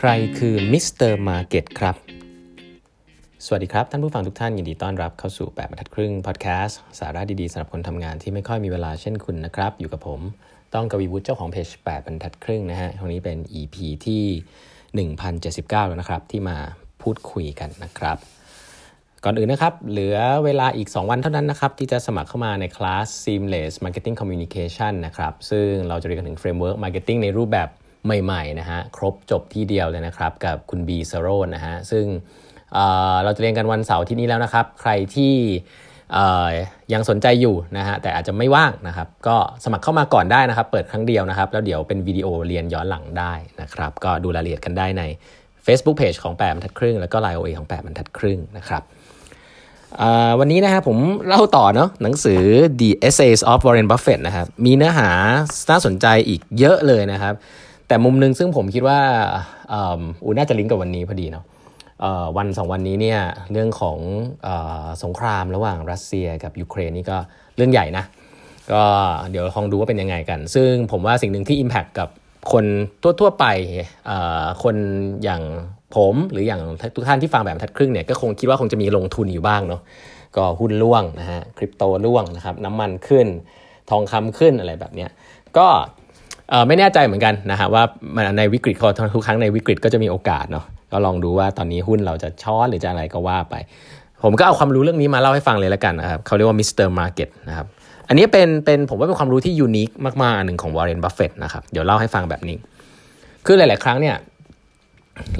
ใครคือ Mr. Market ครับ สวัสดีครับ ท่านผู้ฟังทุกท่านยินดีต้อนรับเข้าสู่ 8บรรทัดครึ่งพอดแคสต์สาระดีๆสำหรับคนทำงานที่ไม่ค่อยมีเวลาเช่นคุณนะครับ อยู่กับผม ต้องกวีวุฒิเจ้าของเพจ8บรรทัดครึ่งนะฮะตรงนี้เป็น EP ที่ 1079 แล้วนะครับ ที่มาพูดคุยกันนะครับก่อนอื่นนะครับ เหลือเวลาอีก 2 วันเท่านั้นนะครับ ที่จะสมัครเข้ามาใน class Seamless Marketing Communication นะครับ ซึ่งเราจะเรียนถึง Framework Marketing ในรูปแบบ ใหม่ๆนะฮะครบจบที่เดียวเลยนะครับ กับคุณบีซโรนะฮะซึ่งเราจะเรียนกันวันเสาร์ที่นี้แล้วนะครับ ใครที่ยังสนใจอยู่นะฮะแต่อาจจะไม่ว่างนะครับ ก็สมัครเข้ามาก่อนได้นะครับ เปิดครั้งเดียวนะครับ แล้วเดี๋ยวเป็นวิดีโอเรียนย้อนหลังได้นะครับ ก็ดูรายละเอียดกันได้ใน Facebook Page ของ8บรรทัดครึ่ง แล้วก็ Line OA ของ8บรรทัดครึ่งนะครับวันนี้นะครับผมเล่าต่อเนาะหนังสือ The Essays of Warren Buffett นะครับมีเนื้อหาน่าสนใจอีกเยอะเลยนะครับ แต่มุมนึงซึ่งผมคิดว่าอูน่าจะลิงก์กับวันนี้พอดีเนาะวันสองวันนี้เนี่ยเรื่องของอสงครามระหว่างรัสเซียกับยูเครนนี่ก็เรื่องใหญ่นะ ก็เดี๋ยวลองดูว่าเป็นยังไงกัน ซึ่งผมว่าสิ่งหนึ่งที่ Impact กับคนทั่วๆไปคนอย่างผมหรืออย่างทุกท่านที่ฟังแบบทัดครึ่งเนี่ยก็คงคิดว่าคงจะมีลงทุนอยู่บ้างเนาะก็หุ้นล่วงนะฮะคริปโตล่วงนะครับน้ำมันขึ้น ทองคำขึ้นอะไรแบบเนี้ยก็ ไม่แน่ใจเหมือนกันนะฮะว่าในวิกฤตทุกครั้งในวิกฤตก็จะมีโอกาสเนาะก็ลองดูว่าตอนนี้หุ้นเราจะช้อนหรือจะอะไรก็ว่าไป ผมก็เอาความรู้เรื่องนี้มาเล่าให้ฟังเลยแล้วกันนะครับเขาเรียกว่า Mr. Market นะครับอันนี้เป็นเป็นผมว่าเป็นความรู้ที่ unique มากๆอันหนึ่งของ Warren Buffett นะครับเดี๋ยวเล่าให้ฟังแบบนี้ คือหลาย ๆ ครั้งเนี่ย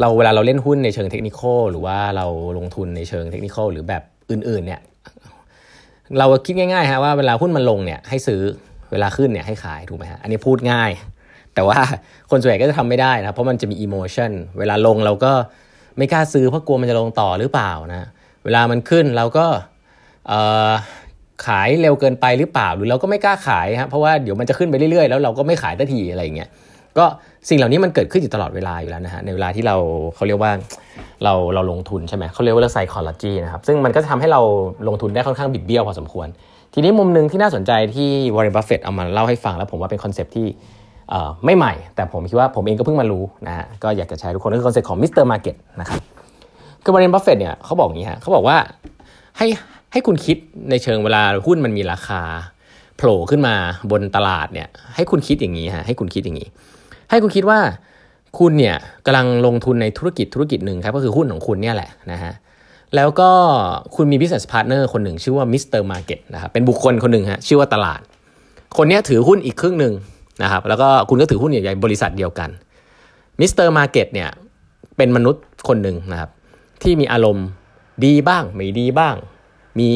เราเวลาเราเล่นหุ้นในเชิงเทคนิคหรือว่าเราลงทุนในเชิงเทคนิคหรือแบบอื่น ๆ เนี่ยเราคิดง่ายๆฮะว่าเวลาหุ้นมันลงเนี่ยให้ซื้อ เวลาขึ้นเนี่ยให้ขายถูกไหมฮะอันนี้พูดง่าย แต่ว่าคนส่วนใหญ่ก็จะทำไม่ได้นะเพราะมันจะมีอิโมชันเวลาลงเราก็ไม่กล้าซื้อเพราะกลัวมันจะลงต่อหรือเปล่านะเวลามันขึ้นเราก็ขายเร็วเกินไปหรือเปล่าหรือเราก็ไม่กล้าขายครับเพราะว่าเดี๋ยวมันจะขึ้นไปเรื่อยๆ แล้วเราก็ไม่ขายทันทีอะไรอย่างเงี้ยก็สิ่งเหล่านี้มันเกิดขึ้นอยู่ตลอดเวลาอยู่แล้วนะฮะในเวลาที่เราเขาเรียกว่าเราเราลงทุนใช่ไหมเขาเรียกว่าเรื่อง psychology นะครับซึ่งมันก็จะทำให้เราลงทุนได้ค่อนข้างบิดเบี้ยวพอสมควร ทีนี้มุมหนึ่งที่น่าสนใจที่ Warren Buffett เอามาเล่าให้ฟังแล้วผมว่าเป็น concept ที่ไม่ใหม่ แต่ผมคิดว่าผมเองก็เพิ่งมารู้นะฮะก็อยากจะแชร์ทุกคนก็คือ concept ของ Mr. Market นะครับคือ Warren Buffett เนี่ยเขาบอกอย่างนี้ฮะเขาบอกว่าให้ให้คุณคิดในเชิงเวลาหุ้นมันมีราคาโผล่ขึ้นมาบนตลาดเนี่ยให้คุณคิดอย่างนี้ฮะให้คุณคิดอย่างนี้ ให้คุณคิดว่าคุณเนี่ยกำลังลงทุนในธุรกิจธุรกิจหนึ่งครับก็คือหุ้นของคุณเนี่ยแหละนะฮะ แล้วก็คุณมี business partner คนหนึ่งชื่อว่า Mr. Market นะครับเป็นบุคคลคนหนึ่งฮะชื่อว่าตลาด คนนี้ถือหุ้นอีกครึ่งหนึ่งนะครับแล้วก็คุณก็ถือหุ้นใหญ่ๆบริษัทเดียวกัน Mr. Market เนี่ยเป็นมนุษย์คนหนึ่งนะครับที่มีอารมณ์ดีบ้าง ไม่ดีบ้าง มี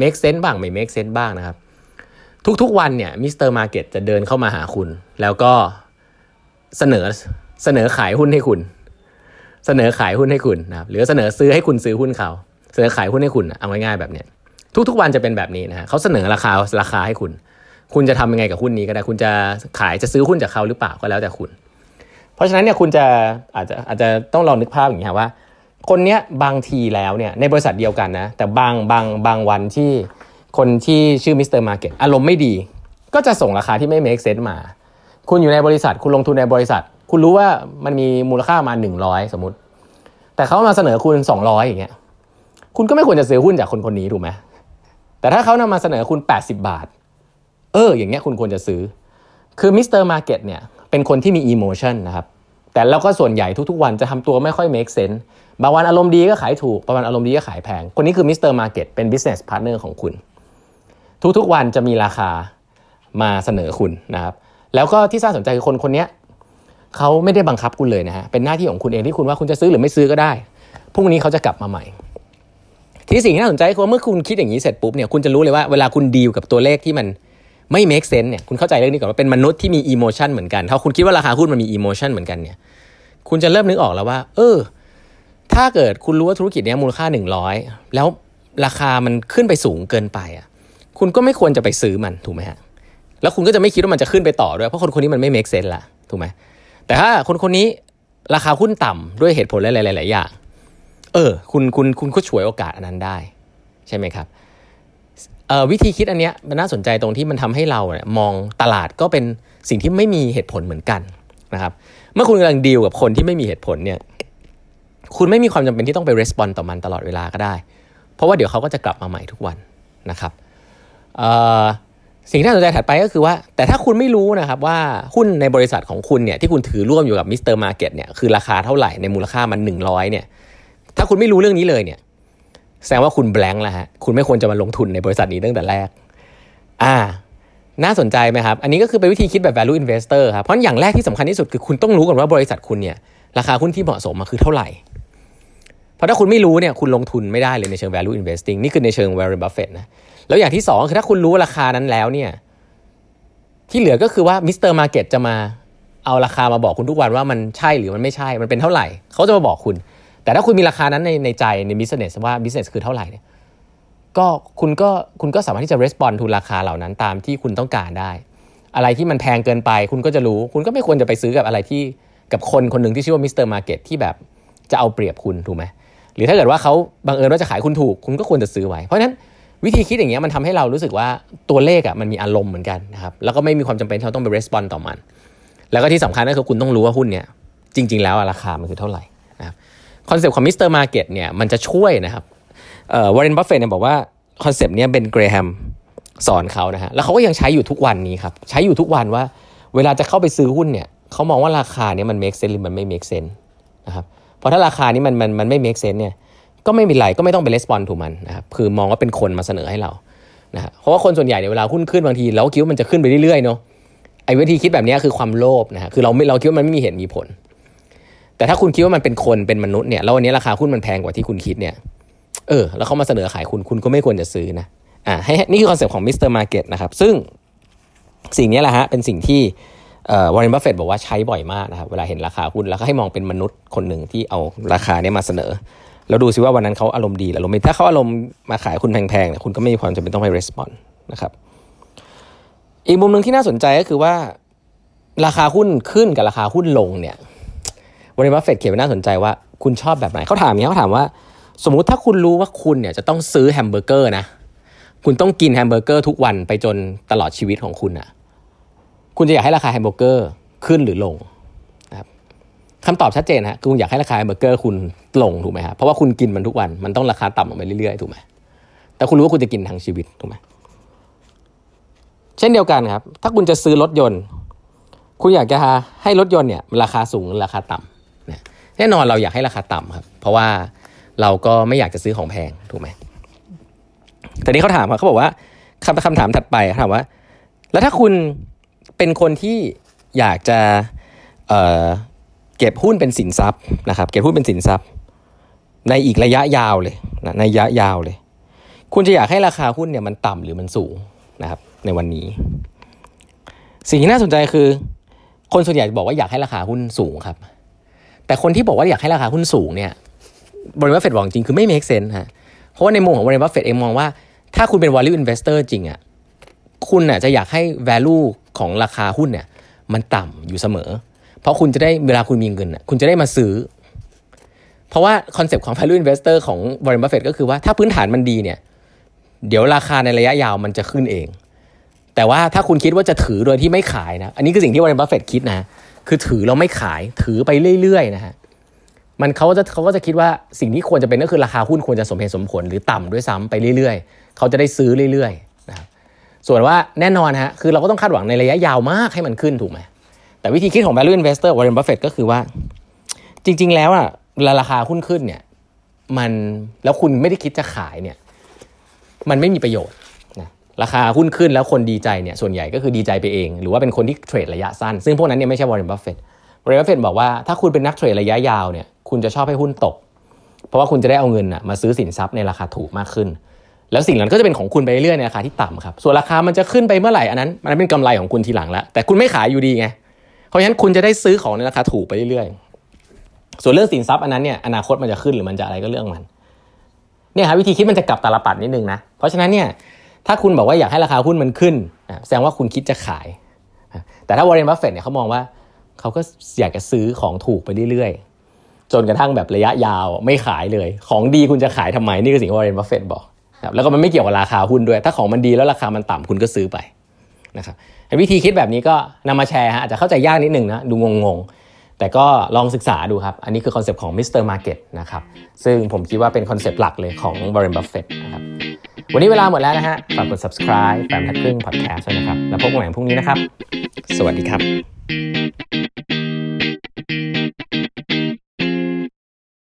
make sense บ้าง ไม่ make sense บ้างนะครับ ทุกๆวันเนี่ย Mr. Market จะเดินเข้ามาหาคุณ แล้วก็เสนอเสนอขายหุ้นให้คุณ เสนอขายหุ้นให้คุณนะครับหรือเสนอซื้อให้คุณซื้อหุ้นเขา เสนอขายหุ้นให้คุณเอาง่ายๆแบบเนี้ยทุกๆวันจะเป็นแบบนี้นะฮะเขาเสนอราคาราคาให้คุณ คุณจะทำยังไงกับหุ้นนี้ก็ได้คุณจะขายจะซื้อหุ้นจากเขาหรือเปล่าก็แล้วแต่คุณ เพราะฉะนั้นเนี่ยคุณจะอาจจะอาจจะต้องลองนึกภาพอย่างนี้ว่า คนเนี้ยบางทีแล้วเนี่ยในบริษัทเดียวกันนะแต่บางบางบางวันที่คนที่ชื่อ Mr. Market อารมณ์ไม่ดี ก็จะส่งราคาที่ไม่ make sense มา คุณอยู่ในบริษัทคุณลงทุนในบริษัท คุณรู้ว่ามันมีมูลค่ามาหนึ่งร้อยสมมติ แต่เขามาเสนอคุณสองร้อยอย่างเงี้ย คุณก็ไม่ควรจะซื้อหุ้นจากคนคนนี้ถูกไหมแต่ถ้าเขานำมาเสนอคุณแปดสิบาท เออ อย่างเงี้ยคุณควรจะซื้อ คือ Mr. Market เนี่ยเป็นคนที่มี emotion นะครับ แต่เราก็ส่วนใหญ่ทุกๆ วันจะทำตัวไม่ค่อย make senseบางวันอารมณ์ดีก็ขายถูก บางวันอารมณ์ดีก็ขายแพง คนนี้คือ Mr. Market เป็น business partner ของคุณ ทุกๆวันจะมีราคามาเสนอคุณนะครับ แล้วก็ที่น่าสนใจคือคนคนนี้ เขาไม่ได้บังคับคุณเลยนะฮะเป็นหน้าที่ของคุณเองที่คุณว่าคุณจะซื้อหรือไม่ซื้อก็ได้พรุ่งนี้เขาจะกลับมาใหม่ ที่สิ่งที่น่าสนใจคือว่าเมื่อคุณคิดอย่างนี้เสร็จปุ๊บเนี่ยคุณจะรู้เลยว่าเวลาคุณดีลกับตัวเลขที่มันไม่ make sense เนี่ยคุณเข้าใจเรื่องนี้ก่อนว่าเป็นมนุษย์ที่มี emotion เหมือนกันถ้าคุณคิดว่าราคาหุ้นมันมี emotion เหมือนกันเนี่ยคุณจะเริ่มนึกออกแล้วว่า เออ ถ้าเกิดคุณรู้ว่าธุรกิจนี้มูลค่าหนึ่งร้อยแล้วราคามันขึ้นไปสูงเกินไปอะคุณก็ไม่ควรจะไปซื้อมันถูกไหมฮะแล้วคุณก็จะไม่คิดว่ามันจะขึ้นไปต่อด้วยเพราะคนคนนี้มันไม่ make sense ละถูกไหม แต่ถ้าคนคนนี้ราคาหุ้นต่ำด้วยเหตุผลหลายๆอย่าง เออ คุณคุณคุณก็ช่วยโอกาสอันนั้นได้ ใช่ไหมครับออวิธีคิดอันเนี้ยมันน่าสนใจตรงที่มันทำให้เราเนี่ยมองตลาดก็เป็นสิ่งที่ไม่มีเหตุผลเหมือนกันนะครับ เมื่อคุณกำลังดีลกับคนที่ไม่มีเหตุผลเนี่ยคุณไม่มีความจำเป็นที่ต้องไป respond ต่อมันตลอดเวลาก็ได้ เพราะว่าเดี๋ยวเขาก็จะกลับมาใหม่ทุกวันนะครับ สิ่งที่น่าสนใจถัดไปก็คือว่า แต่ถ้าคุณไม่รู้นะครับว่าหุ้นในบริษัทของคุณเนี่ยที่คุณถือร่วมอยู่กับ Mr. Market เนี่ยคือราคาเท่าไหร่ในมูลค่ามัน 100เนี่ยถ้าคุณไม่รู้เรื่องนี้เลยเนี่ยแสดงว่าคุณแบงค์แล้วฮะคุณไม่ควรจะมาลงทุนในบริษัทนี้ตั้งแต่แรก อ่า น่าสนใจไหมครับ อันนี้ก็คือเป็นวิธีคิดแบบ value investor ครับเพราะอย่างแรกที่สำคัญที่สุดคือคุณต้องรู้ก่อนว่าบริษัทคุณเนี่ยราคาหุ้นที่เหมาะสมมันคือเท่าไหร่เพราะถ้าคุณไม่รู้เนี่ยคุณลงทุนไม่ได้เลยในเชิง value investing นี่คือในเชิง Warren Buffett นะ แล้วอย่างที่สองคือถ้าคุณรู้ราคานั้นแล้วเนี่ยที่เหลือก็คือว่า Mr. Market จะมาเอาราคามาบอกคุณทุกวันว่ามันใช่หรือมันไม่ใช่ มันเป็นเท่าไหร่ เขาจะมาบอกคุณ แต่ถ้าคุณมีราคานั้นในในใจใน business ว่า business คือเท่าไหร่เนี่ยก็คุณก็คุณก็สามารถที่จะ respond to ราคาเหล่านั้นตามที่คุณต้องการได้ อะไรที่มันแพงเกินไป คุณก็จะรู้ คุณก็ไม่ควรจะไปซื้อกับอะไรที่กับคนคนหนึ่งที่ชื่อว่า Mr. Market ที่แบบจะเอาเปรียบคุณถูกไหมหรือถ้าเกิดว่าเขาบังเอิญว่าจะขายคุณถูก คุณก็ควรจะซื้อไว้เพราะฉะนั้น วิธีคิดอย่างเงี้ยมันทำให้เรารู้สึกว่าตัวเลขอะมันมีอารมณ์เหมือนกันนะครับแล้วก็ไม่มีความจำเป็นที่เราต้องไป respond ต่อมัน แล้วก็ที่สำคัญก็คือคุณต้องรู้ว่าหุ้นเนี่ยจริง ๆ แล้วราคามันคือเท่าไหร่นะครับคอนเซปต์ของ Mr. Market เนี่ยมันจะช่วยนะครับเอ่อวอร์เรนบัฟเฟตเนี่ยบอกว่าคอนเซปต์เนี้ยเบนเกรแฮมสอนเขานะฮะแล้วเขาก็ยังใช้อยู่ทุกวันนี้ครับใช้อยู่ทุกวันว่าเวลาจะเข้าไปซื้อหุ้นเนี่ยเขามองว่าราคาเนี้ยมัน make sense หรือมันไม่ make sense นะครับเพราะถ้าราคานี้มันมันมันไม่ make sense เนี่ย ก็ไม่มีไรก็ไม่ต้องไป respond ถูกมันนะครับคือมองว่าเป็นคนมาเสนอให้เรานะฮะเพราะว่าคนส่วนใหญ่เนี่ยเวลาหุ้นขึ้นบางทีเราคิดว่ามันจะขึ้นไปเรื่อยๆเนาะไอ้วิธีคิดแบบนี้คือความโลภนะฮะคือเราไม่เราคิดว่ามันไม่มีเหตุมีผล แต่ถ้าคุณคิดว่ามันเป็นคนเป็นมนุษย์เนี่ยแล้ววันนี้ราคาหุ้นมันแพงกว่าที่คุณคิดเนี่ยเออแล้วเขามาเสนอขายคุณคุณก็ไม่ควรจะซื้อนะอ่าให้นี่คือคอนเซ็ปต์ของ Mr. Market นะครับซึ่งสิ่งนี้แหละฮะเป็นสิ่งที่เอ่อวอร์เรนบัฟเฟตบอกว่าใช้บ่อยมากนะครับเวลาเห็นราคาหุ้นแล้วก็ให้มองเป็นมนุษย์คนหนึ่งที่เอาราคานี้มาเสนอ แล้วดูซิว่าวันนั้นเขาอารมณ์ดีหรืออารมณ์ไม่ถ้าเขาอารมณ์มาขายคุณแพงๆเนี่ยคุณก็ไม่มีความจำเป็นต้องไป respond นะครับอีกมุมหนึ่งที่น่าสนใจก็คือว่า ราคาหุ้นขึ้นกับราคาหุ้นลงเนี่ยวอร์เรนบัฟเฟตเขียนไว้น่าสนใจว่าคุณชอบแบบไหนเขาถามอย่างเนี้ยเขาถามว่า สมมุติถ้าคุณรู้ว่าคุณเนี่ยจะต้องซื้อแฮมเบอร์เกอร์นะคุณต้องกินแฮมเบอร์เกอร์ทุกวันไปจนตลอดชีวิตของคุณอะคุณจะอยากให้ราคาแฮมเบอร์เกอร์ขึ้นหรือลง คำตอบชัดเจนฮะคุณอยากให้ราคาเบอร์เกอร์คุณลงถูกไหมครับเพราะว่าคุณกินมันทุกวันมันต้องราคาต่ำลงไปเรื่อยๆถูกไหมแต่คุณรู้ว่าคุณจะกินทั้งชีวิตถูกไหมเช่นเดียวกันครับ ถ้าคุณจะซื้อรถยนต์ คุณอยากจะให้รถยนต์เนี่ยราคาสูงหรือราคาต่ำแน่นอนเราอยากให้ราคาต่ำครับ เพราะว่าเราก็ไม่อยากจะซื้อของแพงถูกไหมแต่นี้เขาถามเขาบอกว่าคำคำถามถัดไปถามว่า แล้วถ้าคุณเป็นคนที่อยากจะ เก็บหุ้นเป็นสินทรัพย์นะครับ เก็บหุ้นเป็นสินทรัพย์ ในอีกระยะยาวเลยนะในระยะยาวเลย คุณจะอยากให้ราคาหุ้นเนี่ยมันต่ำหรือมันสูงนะครับ ในวันนี้ สิ่งที่น่าสนใจคือ คนส่วนใหญ่บอกว่าอยากให้ราคาหุ้นสูงครับ แต่คนที่บอกว่าอยากให้ราคาหุ้นสูงเนี่ยบริษัทเฟดบอกจริงคือไม่ make sense ฮะเพราะว่าในมุมของบริษัทเฟดเองมองว่าถ้าคุณเป็น value investor จริงอะคุณน่ะจะอยากให้ value ของราคาหุ้นเนี่ยมันต่ำอยู่เสมอ เพราะคุณจะได้เวลาคุณมีเงินอะคุณจะได้มาซื้อ เพราะว่าคอนเซปต์ของ value investor ของบริษัทเฟดก็คือว่าถ้าพื้นฐานมันดีเนี่ย เดี๋ยวราคาในระยะยาวมันจะขึ้นเอง แต่ว่าถ้าคุณคิดว่าจะถือโดยที่ไม่ขายนะ อันนี้คือสิ่งที่วอร์เรนบัฟเฟตคิดนะ คือถือเราไม่ขายถือไปเรื่อยๆนะฮะมันเขาจะเขาก็จะคิดว่าสิ่งที่ควรจะเป็นก็คือราคาหุ้นควรจะสมเหตุสมผลหรือต่ำด้วยซ้ำไปเรื่อยๆ เขาจะได้ซื้อเรื่อยๆนะครับส่วนว่าแน่นอนฮะคือเราก็ต้องคาดหวังในระยะยาวมากให้มันขึ้นถูกไหม แต่วิธีคิดของ value investor Warren Buffett ก็คือว่า จริง ๆ แล้วอะราคาหุ้นขึ้นเนี่ย มันแล้วคุณไม่ได้คิดจะขายเนี่ย มันไม่มีประโยชน์นะราคาหุ้นขึ้นแล้วคนดีใจเนี่ยส่วนใหญ่ก็คือดีใจไปเอง หรือว่าเป็นคนที่เทรดระยะสั้น ซึ่งพวกนั้นเนี่ยไม่ใช่วอร์เรนบัฟเฟตวอร์เรนบัฟเฟตบอกว่าถ้าคุณเป็นนักเทรดระยะยาวเนี่ย คุณจะชอบให้หุ้นตก เพราะว่าคุณจะได้เอาเงินอะมาซื้อสินทรัพย์ในราคาถูกมากขึ้นแล้วสิ่งนั้นก็จะเป็นของคุณไปเรื่อยในราคาที่ต่ำครับ ส่วนราคามันจะขึ้นไปเมื่อไหร่อันนั้น มันเป็นกำไรของคุณทีหลังแล้ว แต่คุณไม่ขายอยู่ดีไง เพราะฉะนั้นคุณจะได้ซื้อของในราคาถูกไปเรื่อยๆ ส่วนเรื่องสินทรัพย์อันนั้นเนี่ยอนาคตมันจะขึ้นหรือมันจะอะไรก็เรื่องมัน เนี่ยครับวิธีคิดมันจะกลับตาลปัตรนิดนึงนะ เพราะฉะนั้นเนี่ยถ้าคุณบอกว่าอยากให้ราคาหุ้นมันขึ้นแสดงว่าคุณคิดจะขาย แต่ถ้าวอร์เรนบัฟเฟตเนี่ยเขามองว่าเขาก็อยากจะซื้อของถูกไปเรื่อยๆ จนกระทั่งแบบระยะยาวไม่ขายเลย ของดีคุณจะขายทำไมนี่คือสิ่งที่วอร์เรนบัฟเฟตบอกแล้วก็มันไม่เกี่ยวกับราคาหุ้นด้วย ถ้าของมันดีแล้วราคามันต่ำคุณก็ซื้อไป นะครับวิธีคิดแบบนี้ก็นำมาแชร์ฮะอาจจะเข้าใจยากนิดหนึ่งนะดูงงๆ แต่ก็ลองศึกษาดูครับ อันนี้คือคอนเซปต์ของ Mr. Market นะครับซึ่งผมคิดว่าเป็นคอนเซปต์หลักเลยของวอร์เรนบัฟเฟตนะครับวันนี้เวลาหมดแล้วนะฮะฝากกด subscribe แปดบรรทัดครึ่ง podcast ด้วยนะครับ แล้วพบกันใหม่พรุ่งนี้นะครับ สวัสดีครับ